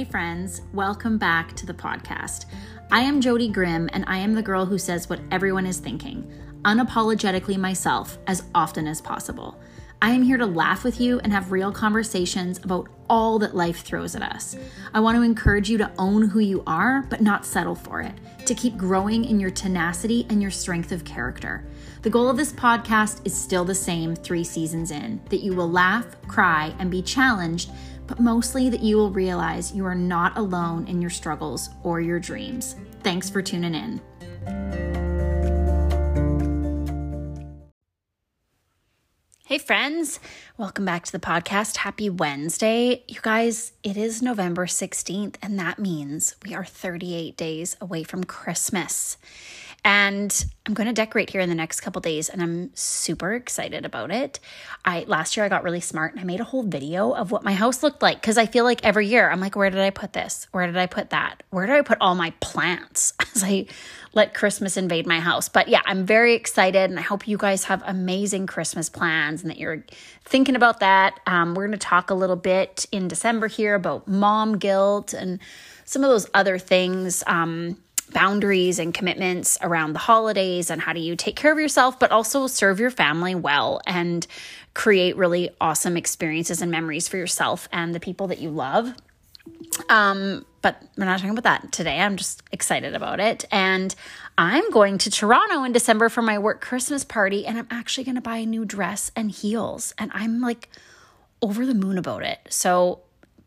Hey, friends, welcome back to the podcast. I am Jody Grimm, and I am the girl who says what everyone is thinking, unapologetically myself, as often as possible. I am here to laugh with you and have real conversations about all that life throws at us. I want to encourage you to own who you are, but not settle for it, to keep growing in your tenacity and your strength of character. The goal of this podcast is still the same three seasons in that you will laugh, cry, and be challenged, but mostly that you will realize you are not alone in your struggles or your dreams. Thanks for tuning in. Hey, friends, welcome back to the podcast. Happy Wednesday. You guys, it is November 16th, and that means we are 38 days away from Christmas. And I'm going to decorate here in the next couple days and I'm super excited about it. I last year I got really smart and I made a whole video of what my house looked like cuz I feel like every year I'm like where did I put this? Where did I put that? Where did I put all my plants as I let Christmas invade my house? But yeah, I'm very excited and I hope you guys have amazing Christmas plans and that you're thinking about that. Um, we're going to talk a little bit in December here about mom guilt and some of those other things. Um, boundaries and commitments around the holidays and how do you take care of yourself, but also serve your family well and create really awesome experiences and memories for yourself and the people that you love. Um, but we're not talking about that today. I'm just excited about it. And I'm going to Toronto in December for my work Christmas party, and I'm actually going to buy a new dress and heels. And I'm like over the moon about it. So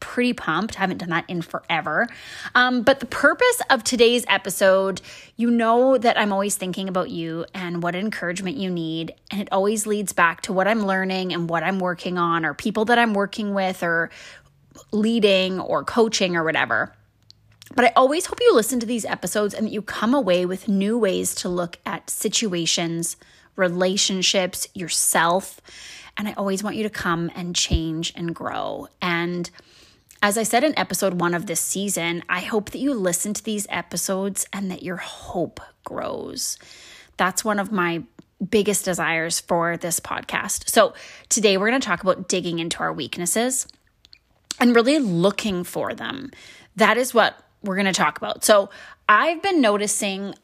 pretty pumped. Haven't done that in forever. Um, but the purpose of today's episode, you know that I'm always thinking about you and what encouragement you need. And it always leads back to what I'm learning and what I'm working on, or people that I'm working with, or leading, or coaching, or whatever. But I always hope you listen to these episodes and that you come away with new ways to look at situations, relationships, yourself. And I always want you to come and change and grow. And as I said in episode one of this season, I hope that you listen to these episodes and that your hope grows. That's one of my biggest desires for this podcast. So, today we're going to talk about digging into our weaknesses and really looking for them. That is what we're going to talk about. So, I've been noticing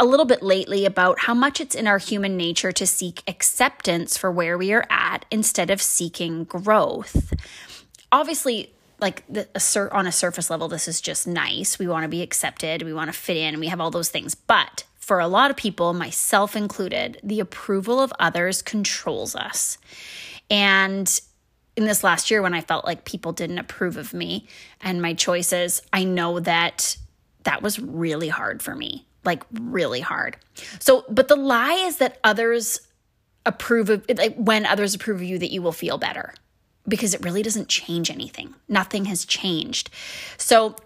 a little bit lately about how much it's in our human nature to seek acceptance for where we are at instead of seeking growth. Obviously, like the, a on a surface level, this is just nice. We want to be accepted, we want to fit in, and we have all those things. But for a lot of people, myself included, the approval of others controls us. And in this last year, when I felt like people didn't approve of me and my choices, I know that that was really hard for me, like really hard. So, but the lie is that others approve of, like when others approve of you, that you will feel better because it really doesn't change anything. Nothing has changed. So,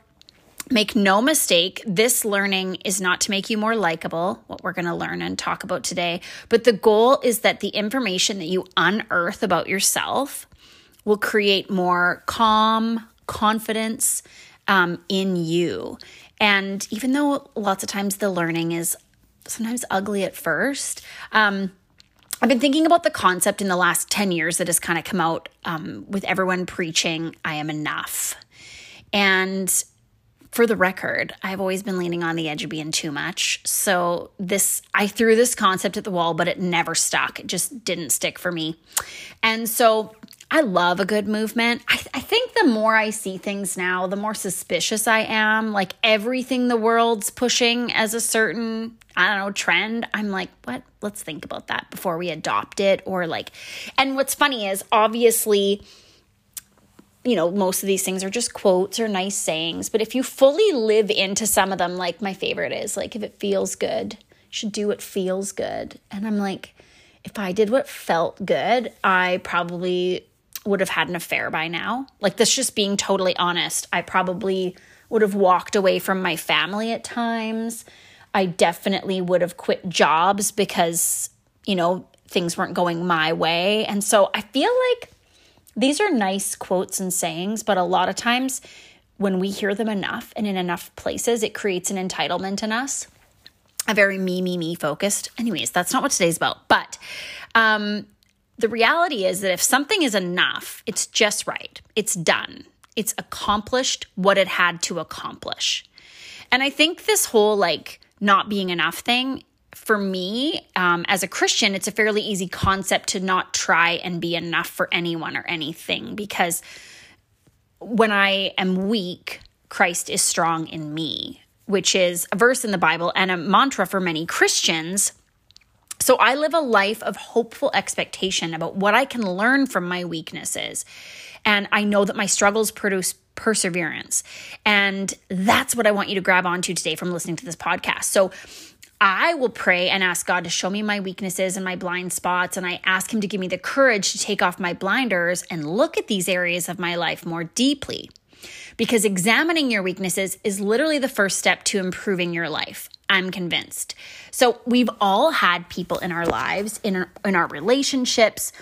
make no mistake, this learning is not to make you more likable, what we're going to learn and talk about today, but the goal is that the information that you unearth about yourself will create more calm, confidence um, in you. And even though lots of times the learning is sometimes ugly at first, um, I've been thinking about the concept in the last 10 years that has kind of come out um, with everyone preaching, I am enough. And for the record, I've always been leaning on the edge of being too much. So this I threw this concept at the wall, but it never stuck. It just didn't stick for me. And so I love a good movement. I, I, think the more I see things now, the more suspicious I am. Like everything the world's pushing as a certain, I don't know, trend. I'm like, what? Let's think about that before we adopt it. Or like, and what's funny is obviously, you know, most of these things are just quotes or nice sayings. But if you fully live into some of them, like my favorite is like, if it feels good, should do what feels good. And I'm like, if I did what felt good, I probably would have had an affair by now. Like this just being totally honest. I probably would have walked away from my family at times. I definitely would have quit jobs because, you know, things weren't going my way. And so I feel like these are nice quotes and sayings, but a lot of times when we hear them enough and in enough places, it creates an entitlement in us. A very me, me, me focused. Anyways, that's not what today's about. But um, the reality is that if something is enough, it's just right. It's done. it's accomplished what it had to accomplish. And I think this whole like not being enough thing for me um, as a Christian, it's a fairly easy concept to not try and be enough for anyone or anything because when I am weak, Christ is strong in me, which is a verse in the Bible and a mantra for many Christians. So I live a life of hopeful expectation about what I can learn from my weaknesses. And I know that my struggles produce perseverance. And that's what I want you to grab onto today from listening to this podcast. So I will pray and ask God to show me my weaknesses and my blind spots. And I ask Him to give me the courage to take off my blinders and look at these areas of my life more deeply. Because examining your weaknesses is literally the first step to improving your life. I'm convinced. So, we've all had people in our lives, in our, in our relationships,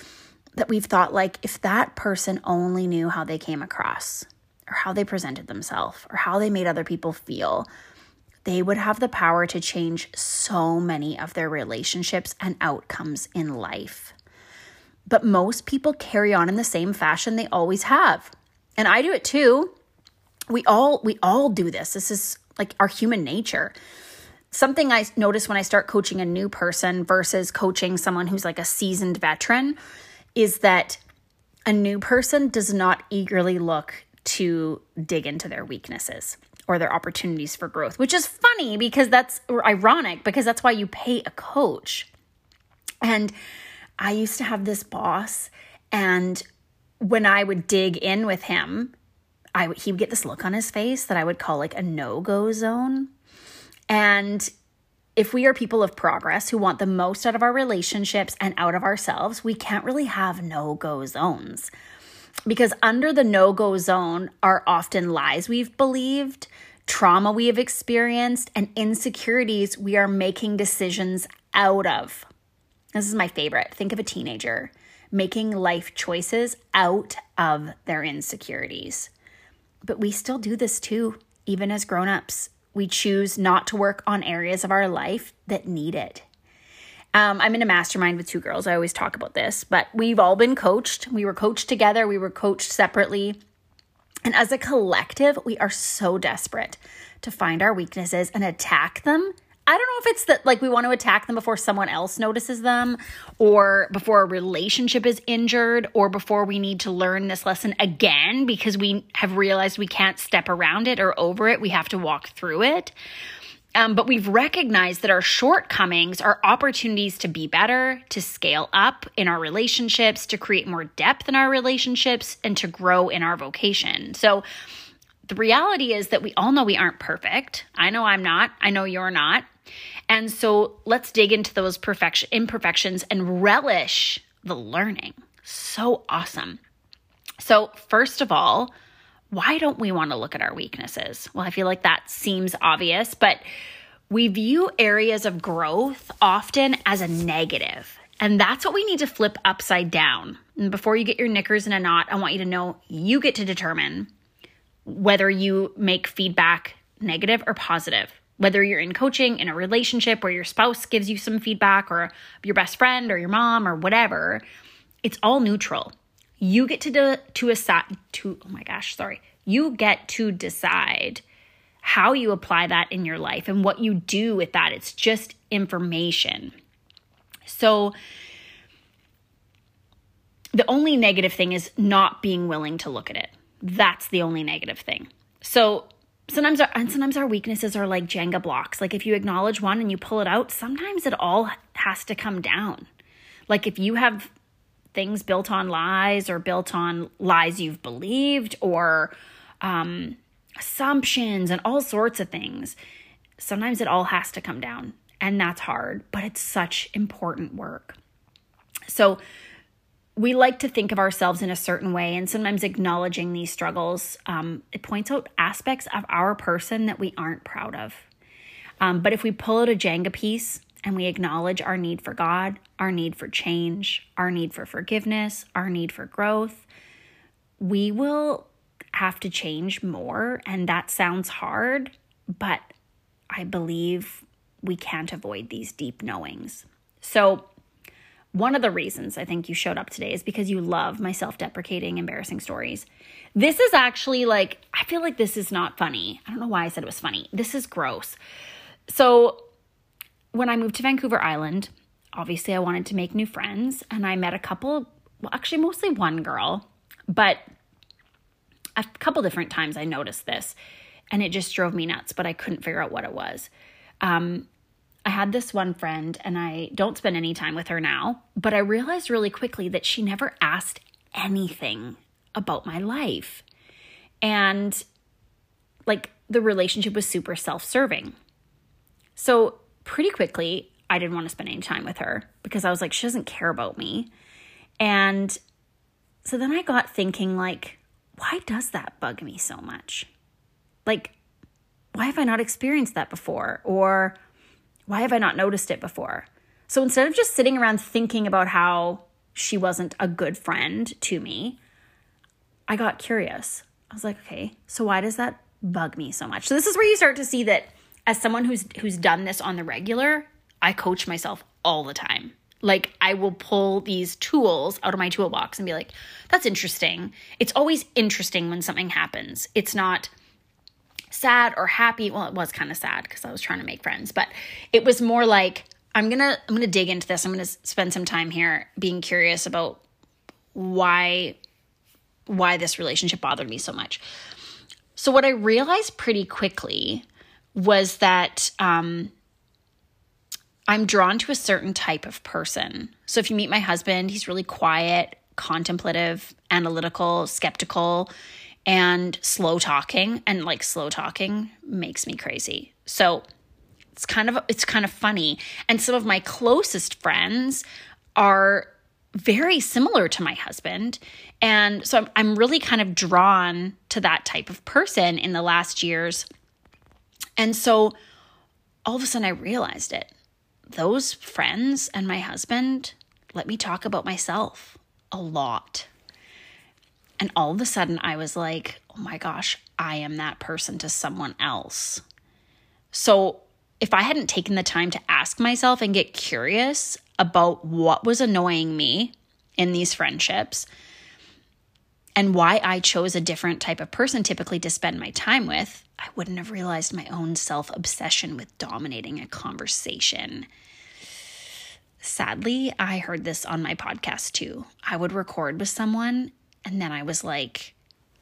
that we've thought, like, if that person only knew how they came across, or how they presented themselves, or how they made other people feel, they would have the power to change so many of their relationships and outcomes in life. But most people carry on in the same fashion they always have. And I do it too. We all we all do this. This is like our human nature. Something I notice when I start coaching a new person versus coaching someone who's like a seasoned veteran is that a new person does not eagerly look to dig into their weaknesses or their opportunities for growth, which is funny because that's ironic because that's why you pay a coach. And I used to have this boss, and when I would dig in with him, I he would get this look on his face that I would call like a no-go zone. And if we are people of progress who want the most out of our relationships and out of ourselves, we can't really have no-go zones because under the no go zone are often lies we've believed, trauma we have experienced, and insecurities we are making decisions out of. This is my favorite. Think of a teenager making life choices out of their insecurities. But we still do this too, even as grown ups. We choose not to work on areas of our life that need it. Um, I'm in a mastermind with two girls. I always talk about this, but we've all been coached. We were coached together, we were coached separately. And as a collective, we are so desperate to find our weaknesses and attack them. I don't know if it's that like we want to attack them before someone else notices them or before a relationship is injured or before we need to learn this lesson again because we have realized we can't step around it or over it. We have to walk through it. Um, but we've recognized that our shortcomings are opportunities to be better, to scale up in our relationships, to create more depth in our relationships, and to grow in our vocation. So, the reality is that we all know we aren't perfect. I know I'm not. I know you're not. And so let's dig into those perfection imperfections and relish the learning. So awesome. So, first of all, why don't we want to look at our weaknesses? Well, I feel like that seems obvious, but we view areas of growth often as a negative. And that's what we need to flip upside down. And before you get your knickers in a knot, I want you to know you get to determine whether you make feedback negative or positive. Whether you're in coaching, in a relationship where your spouse gives you some feedback, or your best friend, or your mom, or whatever, it's all neutral. You get to de- to aside to oh my gosh, sorry. You get to decide how you apply that in your life and what you do with that. It's just information. So the only negative thing is not being willing to look at it. That's the only negative thing. So sometimes our, and sometimes our weaknesses are like Jenga blocks. Like if you acknowledge one and you pull it out, sometimes it all has to come down. Like if you have things built on lies or built on lies you've believed or um, assumptions and all sorts of things. Sometimes it all has to come down, and that's hard, but it's such important work. So, we like to think of ourselves in a certain way, and sometimes acknowledging these struggles, um, it points out aspects of our person that we aren't proud of. Um, but if we pull out a Jenga piece and we acknowledge our need for God, our need for change, our need for forgiveness, our need for growth, we will have to change more. And that sounds hard, but I believe we can't avoid these deep knowings. So, one of the reasons I think you showed up today is because you love my self deprecating, embarrassing stories. This is actually like, I feel like this is not funny. I don't know why I said it was funny. This is gross. So, when I moved to Vancouver Island, obviously I wanted to make new friends and I met a couple, well, actually, mostly one girl, but a couple different times I noticed this and it just drove me nuts, but I couldn't figure out what it was. Um, I had this one friend and I don't spend any time with her now, but I realized really quickly that she never asked anything about my life. And like the relationship was super self serving. So, pretty quickly, I didn't want to spend any time with her because I was like, she doesn't care about me. And so then I got thinking, like, why does that bug me so much? Like, why have I not experienced that before? Or why have I not noticed it before? So instead of just sitting around thinking about how she wasn't a good friend to me, I got curious. I was like, okay, so why does that bug me so much? So this is where you start to see that as someone who's who's done this on the regular, I coach myself all the time. Like I will pull these tools out of my toolbox and be like, that's interesting. It's always interesting when something happens. It's not sad or happy. Well, it was kind of sad because I was trying to make friends, but it was more like I'm going to I'm going to dig into this. I'm going to spend some time here being curious about why why this relationship bothered me so much. So what I realized pretty quickly was that um, I'm drawn to a certain type of person. So if you meet my husband, he's really quiet, contemplative, analytical, skeptical and slow talking and like slow talking makes me crazy. So it's kind of it's kind of funny. And some of my closest friends are very similar to my husband. And so I'm, I'm really kind of drawn to that type of person in the last years. And so all of a sudden i realized it. Those friends and my husband let me talk about myself a lot and all of a sudden, I was like, oh my gosh, I am that person to someone else. So if I hadn't taken the time to ask myself and get curious about what was annoying me in these friendships and why I chose a different type of person typically to spend my time with, I wouldn't have realized my own self obsession with dominating a conversation. Sadly, I heard this on my podcast too. I would record with someone and then I was like,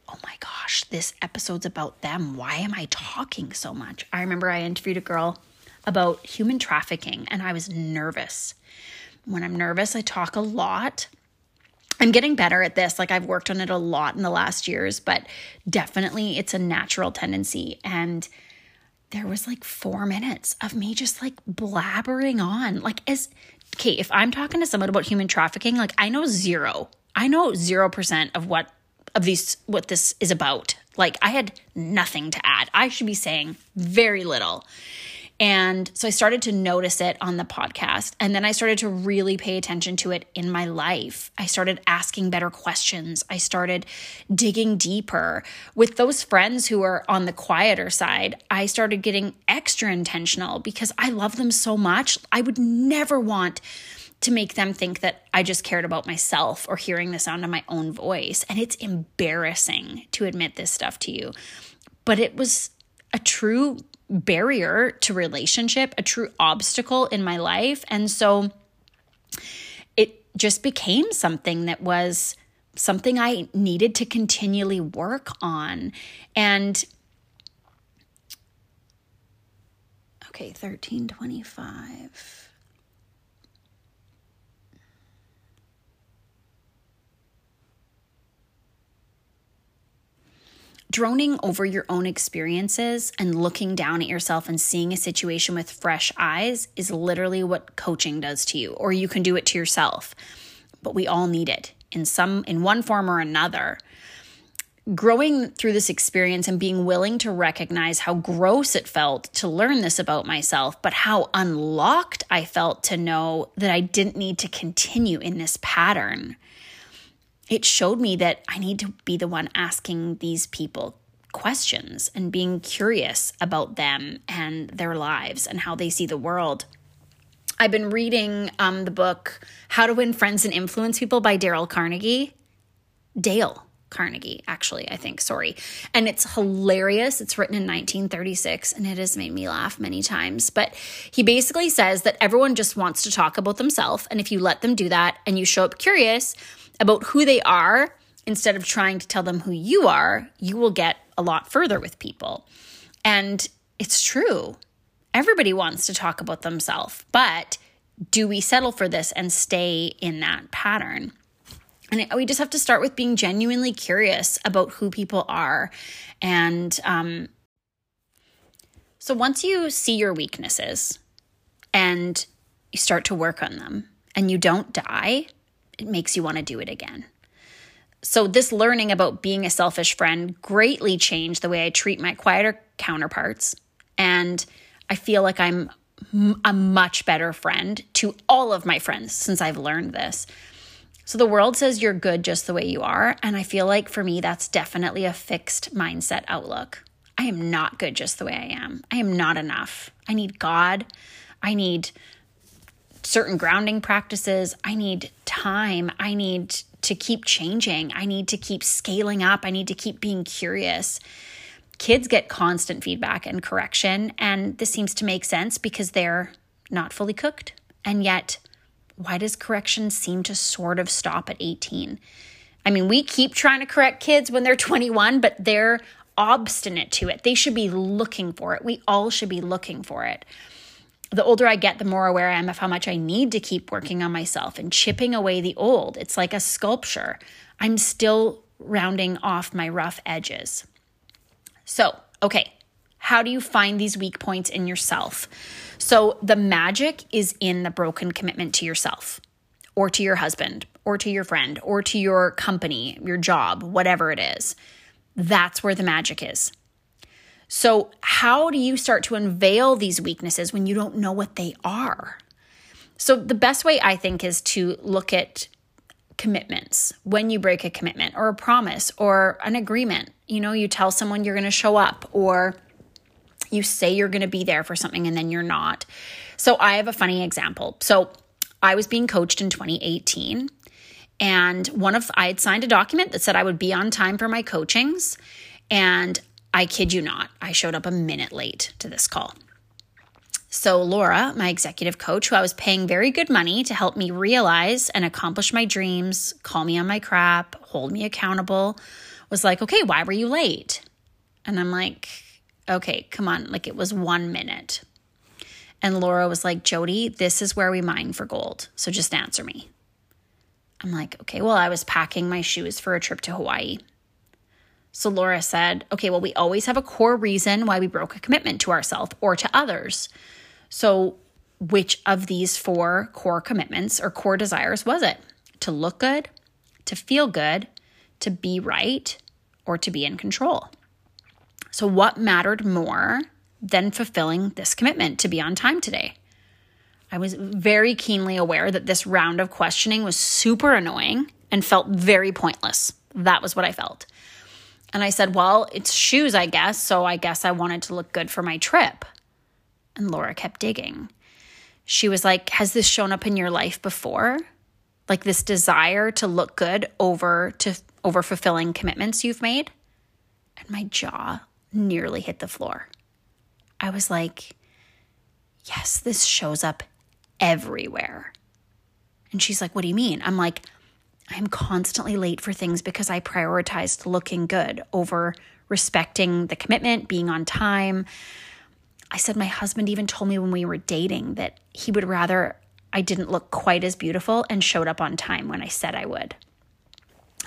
oh my gosh, this episode's about them. Why am I talking so much? I remember I interviewed a girl about human trafficking and I was nervous. When I'm nervous, I talk a lot. I'm getting better at this. Like I've worked on it a lot in the last years, but definitely it's a natural tendency. And there was like four minutes of me just like blabbering on. Like, as okay, if I'm talking to someone about human trafficking, like I know zero I know 0% of what of these what this is about. Like I had nothing to add. I should be saying very little. And so I started to notice it on the podcast. And then I started to really pay attention to it in my life. I started asking better questions. I started digging deeper. With those friends who are on the quieter side, I started getting extra intentional because I love them so much. I would never want to make them think that I just cared about myself or hearing the sound of my own voice. And it's embarrassing to admit this stuff to you. But it was a true barrier to relationship, a true obstacle in my life. And so it just became something that was something I needed to continually work on. And okay, 1325. Droning over your own experiences and looking down at yourself and seeing a situation with fresh eyes is literally what coaching does to you or you can do it to yourself. But we all need it in some in one form or another. Growing through this experience and being willing to recognize how gross it felt to learn this about myself, but how unlocked I felt to know that I didn't need to continue in this pattern it showed me that I need to be the one asking these people questions and being curious about them and their lives and how they see the world. I've been reading um, the book How to Win Friends and Influence People by Daryl Carnegie. Dale Carnegie, actually, I think, sorry. And it's hilarious. It's written in 1936 and it has made me laugh many times. But he basically says that everyone just wants to talk about themselves. And if you let them do that and you show up curious about who they are instead of trying to tell them who you are, you will get a lot further with people. And it's true. Everybody wants to talk about themselves, but do we settle for this and stay in that pattern? And we just have to start with being genuinely curious about who people are. And um, so once you see your weaknesses and you start to work on them and you don't die, it makes you want to do it again. So, this learning about being a selfish friend greatly changed the way I treat my quieter counterparts. And I feel like I'm a much better friend to all of my friends since I've learned this. So the world says you're good just the way you are. And I feel like for me, that's definitely a fixed mindset outlook. I am not good just the way I am. I am not enough. I need God. I need certain grounding practices. I need time. I need to keep changing. I need to keep scaling up. I need to keep being curious. Kids get constant feedback and correction. And this seems to make sense because they're not fully cooked. And yet, why does correction seem to sort of stop at 18? I mean, we keep trying to correct kids when they're 21, but they're obstinate to it. They should be looking for it. We all should be looking for it. The older I get, the more aware I am of how much I need to keep working on myself and chipping away the old. It's like a sculpture. I'm still rounding off my rough edges. So, okay, how do you find these weak points in yourself? So the magic is in the broken commitment to yourself or to your husband or to your friend or to your company, your job, whatever it is. That's where the magic is. So, how do you start to unveil these weaknesses when you don't know what they are? So, the best way I think is to look at commitments when you break a commitment or a promise or an agreement. You know, you tell someone you're going to show up or you say you're going to be there for something and then you're not. So I have a funny example. So I was being coached in 2018 and one of I had signed a document that said I would be on time for my coachings and I kid you not, I showed up a minute late to this call. So, Laura, my executive coach, who I was paying very good money to help me realize and accomplish my dreams, call me on my crap, hold me accountable, was like, okay, why were you late? And I'm like, okay, come on. Like it was one minute. And Laura was like, Jody, this is where we mine for gold. So just answer me. I'm like, okay, well, I was packing my shoes for a trip to Hawaii. So Laura said, okay, well, we always have a core reason why we broke a commitment to ourselves or to others. So, which of these four core commitments or core desires was it? To look good, to feel good, to be right, or to be in control? So, what mattered more than fulfilling this commitment to be on time today? I was very keenly aware that this round of questioning was super annoying and felt very pointless. That was what I felt. And I said, Well, it's shoes, I guess. So I guess I wanted to look good for my trip. And Laura kept digging. She was like, Has this shown up in your life before? Like this desire to look good over to over fulfilling commitments you've made? And my jaw nearly hit the floor. I was like, yes, this shows up everywhere. And she's like, what do you mean? I'm like, I'm constantly late for things because I prioritized looking good over respecting the commitment, being on time. I said, my husband even told me when we were dating that he would rather I didn't look quite as beautiful and showed up on time when I said I would.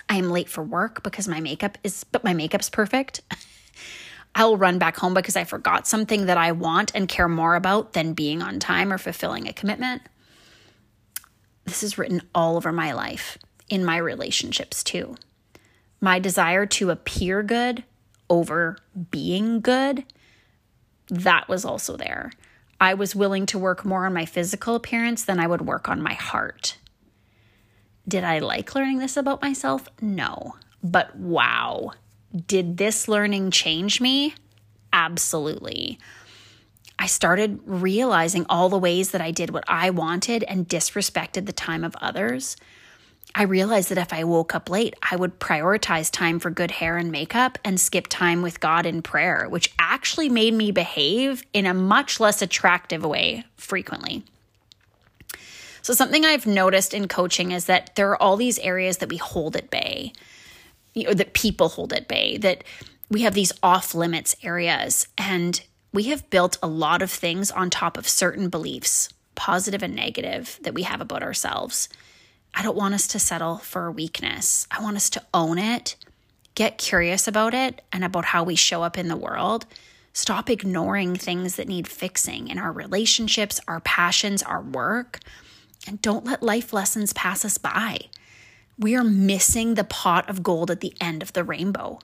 I am late for work because my makeup is, but my makeup's perfect. I'll run back home because I forgot something that I want and care more about than being on time or fulfilling a commitment. This is written all over my life, in my relationships too. My desire to appear good over being good, that was also there. I was willing to work more on my physical appearance than I would work on my heart. Did I like learning this about myself? No. But wow, did this learning change me? Absolutely. I started realizing all the ways that I did what I wanted and disrespected the time of others. I realized that if I woke up late, I would prioritize time for good hair and makeup and skip time with God in prayer, which actually made me behave in a much less attractive way frequently. So, something I've noticed in coaching is that there are all these areas that we hold at bay, you know, that people hold at bay, that we have these off limits areas. And we have built a lot of things on top of certain beliefs, positive and negative, that we have about ourselves. I don't want us to settle for a weakness. I want us to own it, get curious about it, and about how we show up in the world. Stop ignoring things that need fixing in our relationships, our passions, our work, and don't let life lessons pass us by. We are missing the pot of gold at the end of the rainbow.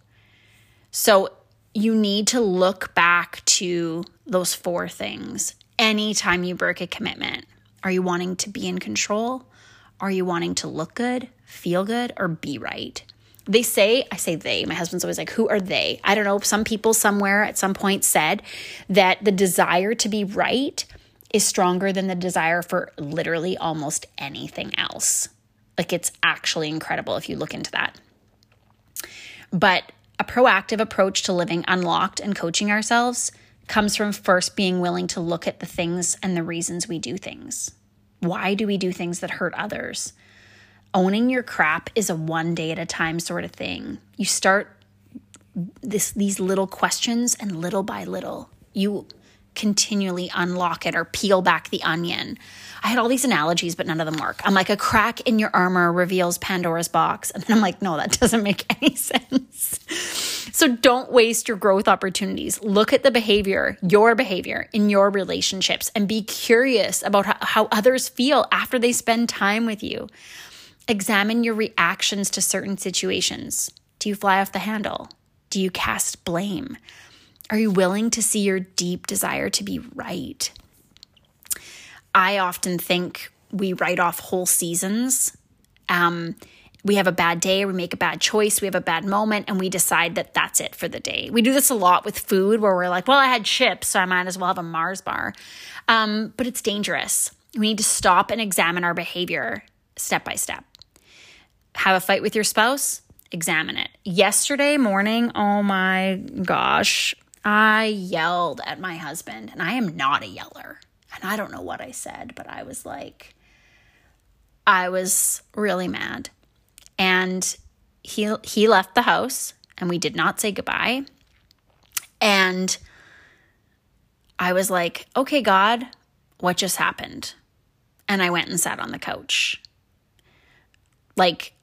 So, you need to look back to those four things anytime you break a commitment. Are you wanting to be in control? Are you wanting to look good, feel good, or be right? They say, I say they, my husband's always like, who are they? I don't know. Some people somewhere at some point said that the desire to be right is stronger than the desire for literally almost anything else. Like it's actually incredible if you look into that. But a proactive approach to living unlocked and coaching ourselves comes from first being willing to look at the things and the reasons we do things. Why do we do things that hurt others? Owning your crap is a one day at a time sort of thing. You start this these little questions and little by little you continually unlock it or peel back the onion. I had all these analogies, but none of them work. I'm like, a crack in your armor reveals Pandora's box. And then I'm like, no, that doesn't make any sense. So don't waste your growth opportunities. Look at the behavior, your behavior in your relationships, and be curious about how, how others feel after they spend time with you. Examine your reactions to certain situations. Do you fly off the handle? Do you cast blame? Are you willing to see your deep desire to be right? I often think we write off whole seasons. Um, we have a bad day, we make a bad choice, we have a bad moment, and we decide that that's it for the day. We do this a lot with food where we're like, well, I had chips, so I might as well have a Mars bar. Um, but it's dangerous. We need to stop and examine our behavior step by step. Have a fight with your spouse? Examine it. Yesterday morning, oh my gosh, I yelled at my husband, and I am not a yeller. And I don't know what I said, but I was like, I was really mad. And he he left the house and we did not say goodbye. And I was like, "Okay, God, what just happened?" And I went and sat on the couch. Like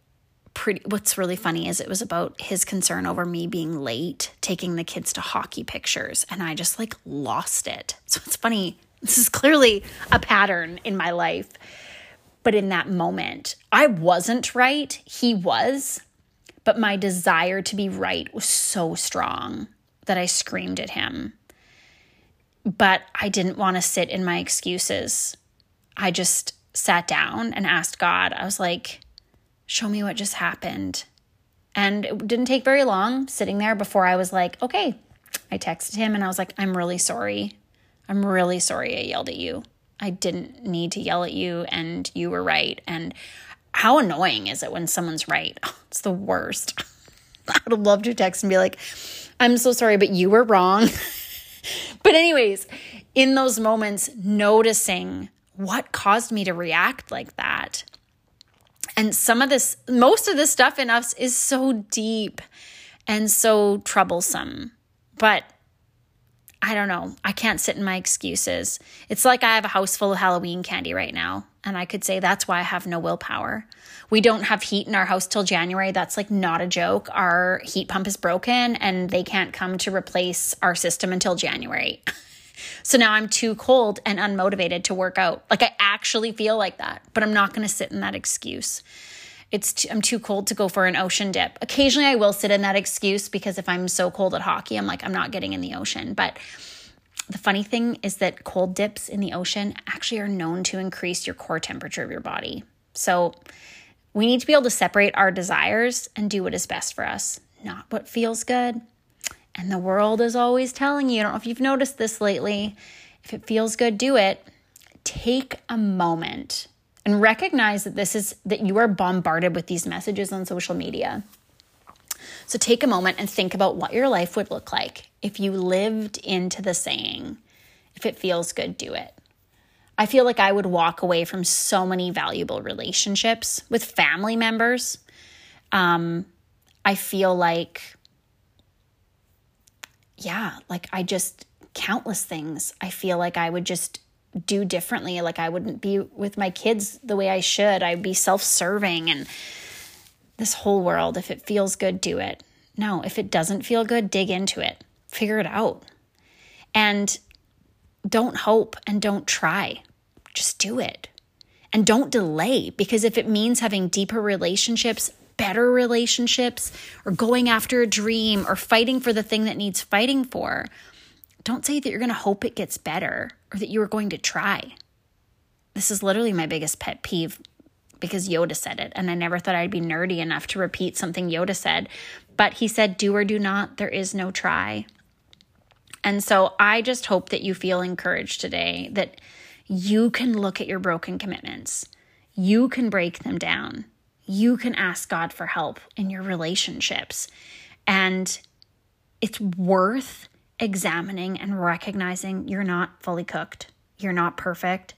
pretty what's really funny is it was about his concern over me being late taking the kids to hockey pictures and I just like lost it. So it's funny. This is clearly a pattern in my life. But in that moment, I wasn't right. He was. But my desire to be right was so strong that I screamed at him. But I didn't want to sit in my excuses. I just sat down and asked God, I was like, show me what just happened. And it didn't take very long sitting there before I was like, okay. I texted him and I was like, I'm really sorry. I'm really sorry I yelled at you. I didn't need to yell at you and you were right. And how annoying is it when someone's right? it's the worst. I would love to text and be like, I'm so sorry, but you were wrong. but, anyways, in those moments, noticing what caused me to react like that and some of this, most of this stuff in us is so deep and so troublesome. But I don't know. I can't sit in my excuses. It's like I have a house full of Halloween candy right now. And I could say that's why I have no willpower. We don't have heat in our house till January. That's like not a joke. Our heat pump is broken and they can't come to replace our system until January. So now I'm too cold and unmotivated to work out. Like I actually feel like that, but I'm not going to sit in that excuse. It's I'm too cold to go for an ocean dip. Occasionally I will sit in that excuse because if I'm so cold at hockey, I'm like I'm not getting in the ocean, but the funny thing is that cold dips in the ocean actually are known to increase your core temperature of your body. So we need to be able to separate our desires and do what is best for us, not what feels good. And the world is always telling you, I don't know if you've noticed this lately, If it feels good, do it. Take a moment and recognize that this is that you are bombarded with these messages on social media. So take a moment and think about what your life would look like if you lived into the saying, if it feels good, do it. I feel like I would walk away from so many valuable relationships with family members. Um, I feel like, yeah, like I just, countless things I feel like I would just do differently. Like I wouldn't be with my kids the way I should. I'd be self serving and this whole world. If it feels good, do it. No, if it doesn't feel good, dig into it, figure it out. And don't hope and don't try. Just do it. And don't delay because if it means having deeper relationships, better relationships, or going after a dream or fighting for the thing that needs fighting for, don't say that you're going to hope it gets better or that you are going to try. This is literally my biggest pet peeve because Yoda said it. And I never thought I'd be nerdy enough to repeat something Yoda said. But he said, Do or do not, there is no try. And so I just hope that you feel encouraged today that you can look at your broken commitments, you can break them down, you can ask God for help in your relationships. And it's worth examining and recognizing you're not fully cooked, you're not perfect,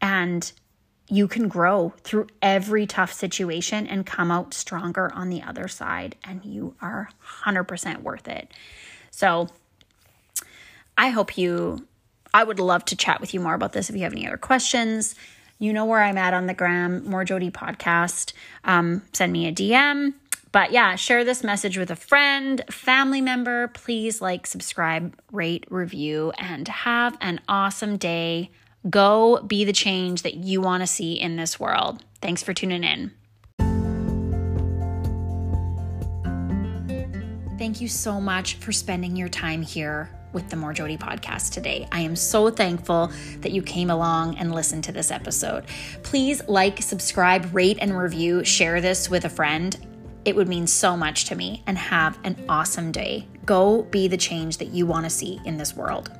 and you can grow through every tough situation and come out stronger on the other side, and you are 100% worth it. So, I hope you, I would love to chat with you more about this if you have any other questions. You know where I'm at on the gram, More Jody Podcast. Um, send me a DM. But yeah, share this message with a friend, family member. Please like, subscribe, rate, review, and have an awesome day. Go be the change that you want to see in this world. Thanks for tuning in. Thank you so much for spending your time here with the More Jody podcast today. I am so thankful that you came along and listened to this episode. Please like, subscribe, rate, and review. Share this with a friend. It would mean so much to me and have an awesome day. Go be the change that you want to see in this world.